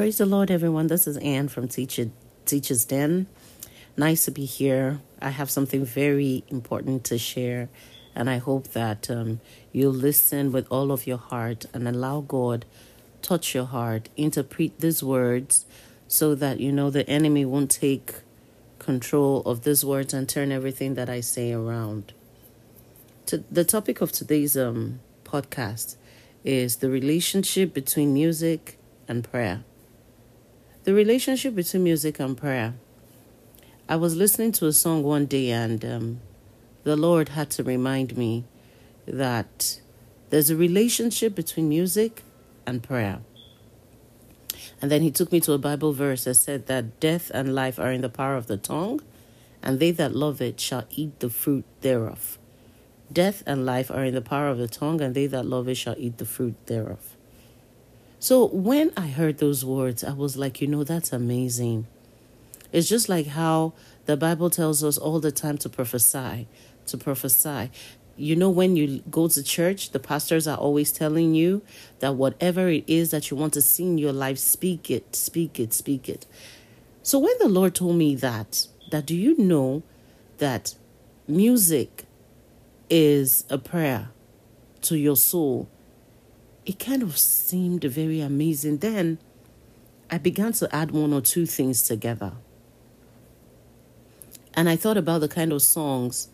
Praise the Lord, everyone. This is Anne from Teacher, Teacher's Den. Nice to be here. I have something very important to share, and I hope that um, you'll listen with all of your heart and allow God touch your heart, interpret these words so that you know the enemy won't take control of these words and turn everything that I say around. To, the topic of today's um, podcast is the relationship between music and prayer. The relationship between music and prayer. I was listening to a song one day, and um, the Lord had to remind me that there's a relationship between music and prayer. And then he took me to a Bible verse that said that death and life are in the power of the tongue, and they that love it shall eat the fruit thereof. Death and life are in the power of the tongue, and they that love it shall eat the fruit thereof. So when I heard those words, I was like, you know, that's amazing. It's just like how the Bible tells us all the time to prophesy, to prophesy. You know, when you go to church, the pastors are always telling you that whatever it is that you want to see in your life, speak it, speak it, speak it. So when the Lord told me that, that do you know that music is a prayer to your soul? It kind of seemed very amazing. Then I began to add one or two things together. And I thought about the kind of songs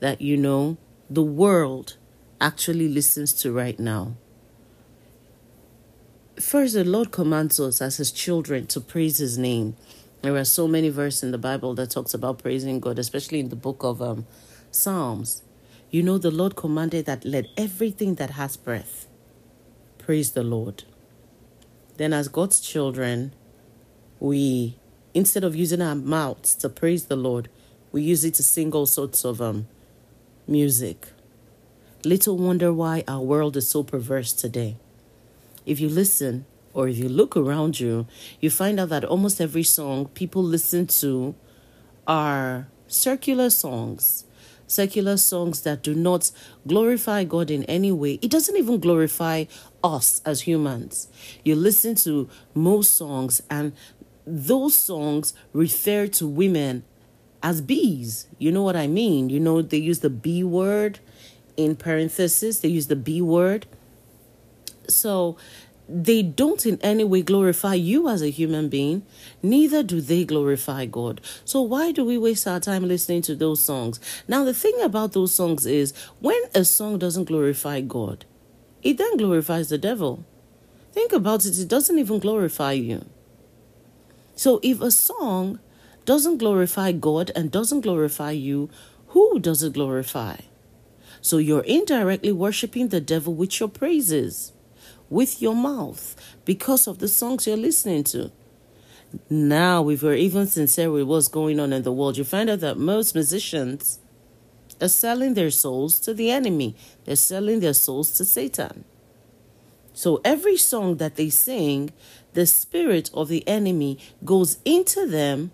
that, you know, the world actually listens to right now. First, the Lord commands us as His children to praise His name. There are so many verses in the Bible that talks about praising God, especially in the book of um, Psalms. You know, the Lord commanded that let everything that has breath praise the Lord. Then, as God's children, we, instead of using our mouths to praise the Lord, we use it to sing all sorts of um, music. Little wonder why our world is so perverse today. If you listen or if you look around you, you find out that almost every song people listen to are circular songs secular songs that do not glorify God in any way. It doesn't even glorify us as humans. You listen to most songs, and those songs refer to women as bees. You know what I mean? You know, they use the B word in parenthesis, they use the B word. So they don't in any way glorify you as a human being, neither do they glorify God. So, why do we waste our time listening to those songs? Now, the thing about those songs is when a song doesn't glorify God, it then glorifies the devil. Think about it, it doesn't even glorify you. So, if a song doesn't glorify God and doesn't glorify you, who does it glorify? So, you're indirectly worshiping the devil with your praises with your mouth because of the songs you're listening to. Now, if we're even sincere with what's going on in the world, you find out that most musicians are selling their souls to the enemy, they're selling their souls to Satan. So every song that they sing, the spirit of the enemy goes into them,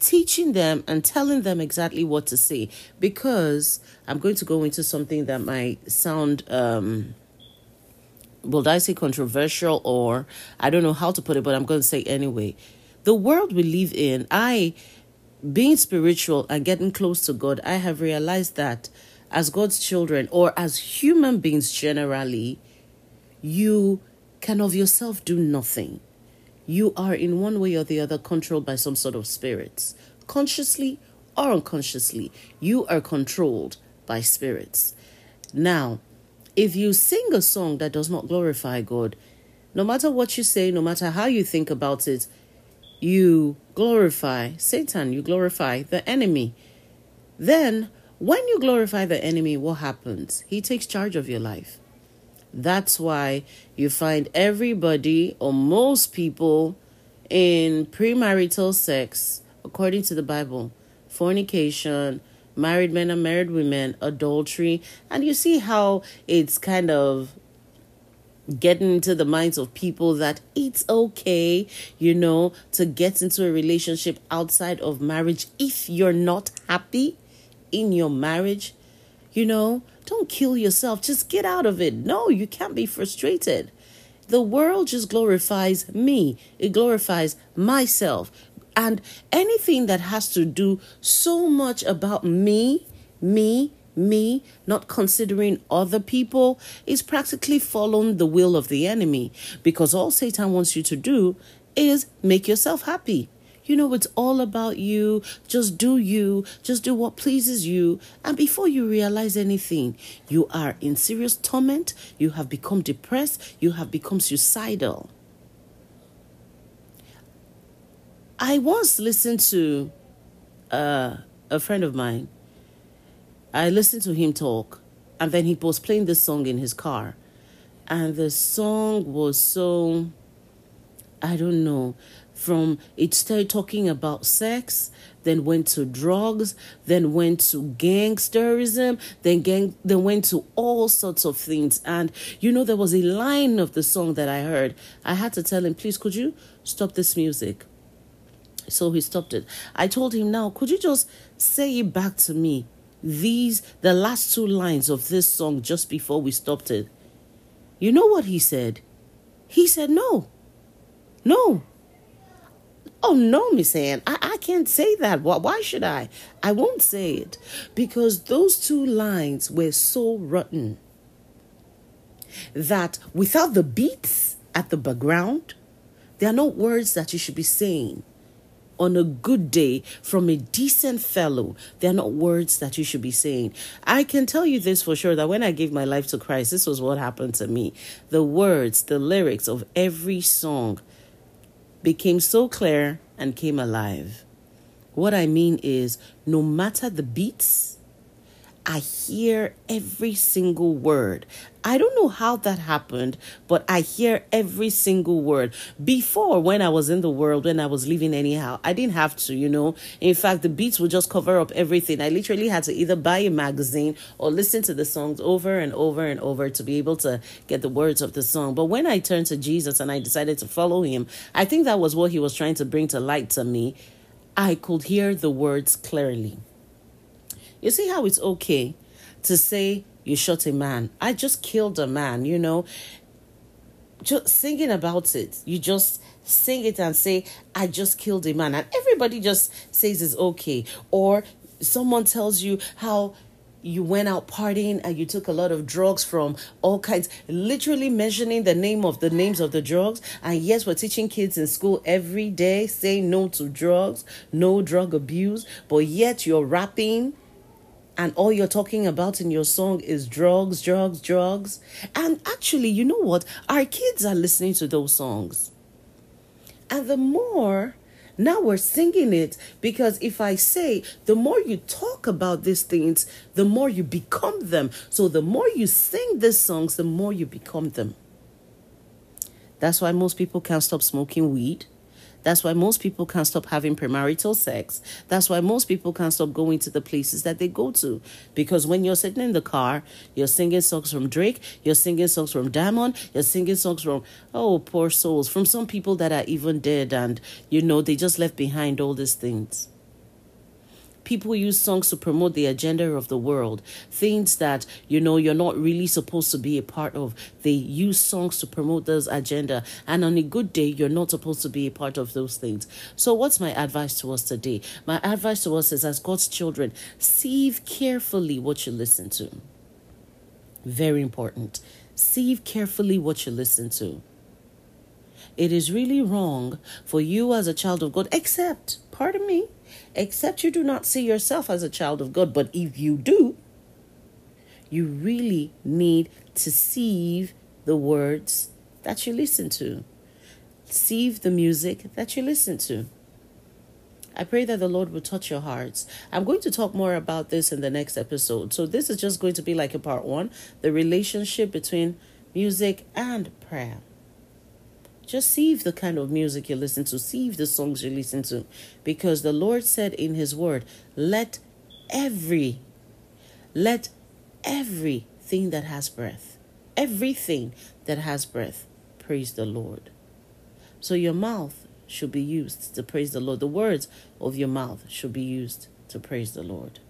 teaching them and telling them exactly what to say. Because I'm going to go into something that might sound um, will I say controversial or I don't know how to put it, but I'm going to say anyway. The world we live in, I, being spiritual and getting close to God, I have realized that as God's children or as human beings generally, you can of yourself do nothing. You are in one way or the other controlled by some sort of spirits, consciously or unconsciously. You are controlled by spirits. Now, if you sing a song that does not glorify God, no matter what you say, no matter how you think about it, you glorify Satan, you glorify the enemy. Then, when you glorify the enemy, what happens? He takes charge of your life. That's why you find everybody or most people in premarital sex, according to the Bible, fornication, married men and married women, adultery, and you see how it's kind of getting into the minds of people that it's okay, you know, to get into a relationship outside of marriage if you're not happy in your marriage. You know, don't kill yourself, just get out of it. No, you can't be frustrated. The world just glorifies me, it glorifies myself. And anything that has to do so much about me, me, me, not considering other people, is practically following the will of the enemy because all Satan wants you to do is make yourself happy. You know, it's all about you. Just do you. Just do what pleases you. And before you realize anything, you are in serious torment. You have become depressed. You have become suicidal. I once listened to uh, a friend of mine. I listened to him talk, and then he was playing this song in his car. And the song was so, I don't know, from it started talking about sex then went to drugs then went to gangsterism then gang then went to all sorts of things and you know there was a line of the song that i heard i had to tell him please could you stop this music so he stopped it. I told him now could you just say it back to me? These the last two lines of this song just before we stopped it. You know what he said? He said no. No. Oh no, Miss Anne, I, I can't say that. Why, why should I? I won't say it because those two lines were so rotten that without the beats at the background, they are not words that you should be saying on a good day from a decent fellow. They're not words that you should be saying. I can tell you this for sure that when I gave my life to Christ, this was what happened to me. The words, the lyrics of every song became so clear and came alive. What I mean is, no matter the beats, I hear every single word. I don't know how that happened, but I hear every single word. Before, when I was in the world, when I was living anyhow, I didn't have to, you know. In fact, the beats would just cover up everything. I literally had to either buy a magazine or listen to the songs over and over and over to be able to get the words of the song. But when I turned to Jesus and I decided to follow him, I think that was what he was trying to bring to light to me. I could hear the words clearly. You see how it's okay to say you shot a man. I just killed a man, you know. Just singing about it. You just sing it and say, I just killed a man. And everybody just says it's okay. Or someone tells you how you went out partying and you took a lot of drugs from all kinds, literally mentioning the name of the names of the drugs. And yes, we're teaching kids in school every day, say no to drugs, no drug abuse, but yet you're rapping and all you're talking about in your song is drugs, drugs, drugs. And actually, you know what? Our kids are listening to those songs. And the more now we're singing it because if I say the more you talk about these things, the more you become them. So the more you sing these songs, the more you become them. That's why most people can't stop smoking weed. That's why most people can't stop having premarital sex. That's why most people can't stop going to the places that they go to. Because when you're sitting in the car, you're singing songs from Drake, you're singing songs from Diamond, you're singing songs from, oh, poor souls, from some people that are even dead and, you know, they just left behind all these things. People use songs to promote the agenda of the world, things that you know you're not really supposed to be a part of. They use songs to promote those agenda, and on a good day, you're not supposed to be a part of those things. So, what's my advice to us today? My advice to us is, as God's children, sieve carefully what you listen to. Very important. Sieve carefully what you listen to. It is really wrong for you as a child of God, except, pardon me, except you do not see yourself as a child of God. But if you do, you really need to sieve the words that you listen to, sieve the music that you listen to. I pray that the Lord will touch your hearts. I'm going to talk more about this in the next episode. So, this is just going to be like a part one the relationship between music and prayer. Just see if the kind of music you listen to, see if the songs you listen to. Because the Lord said in His Word, let every, let everything that has breath, everything that has breath, praise the Lord. So your mouth should be used to praise the Lord. The words of your mouth should be used to praise the Lord.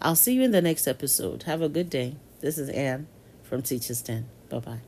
I'll see you in the next episode. Have a good day. This is Anne from Teachers Den. Bye bye.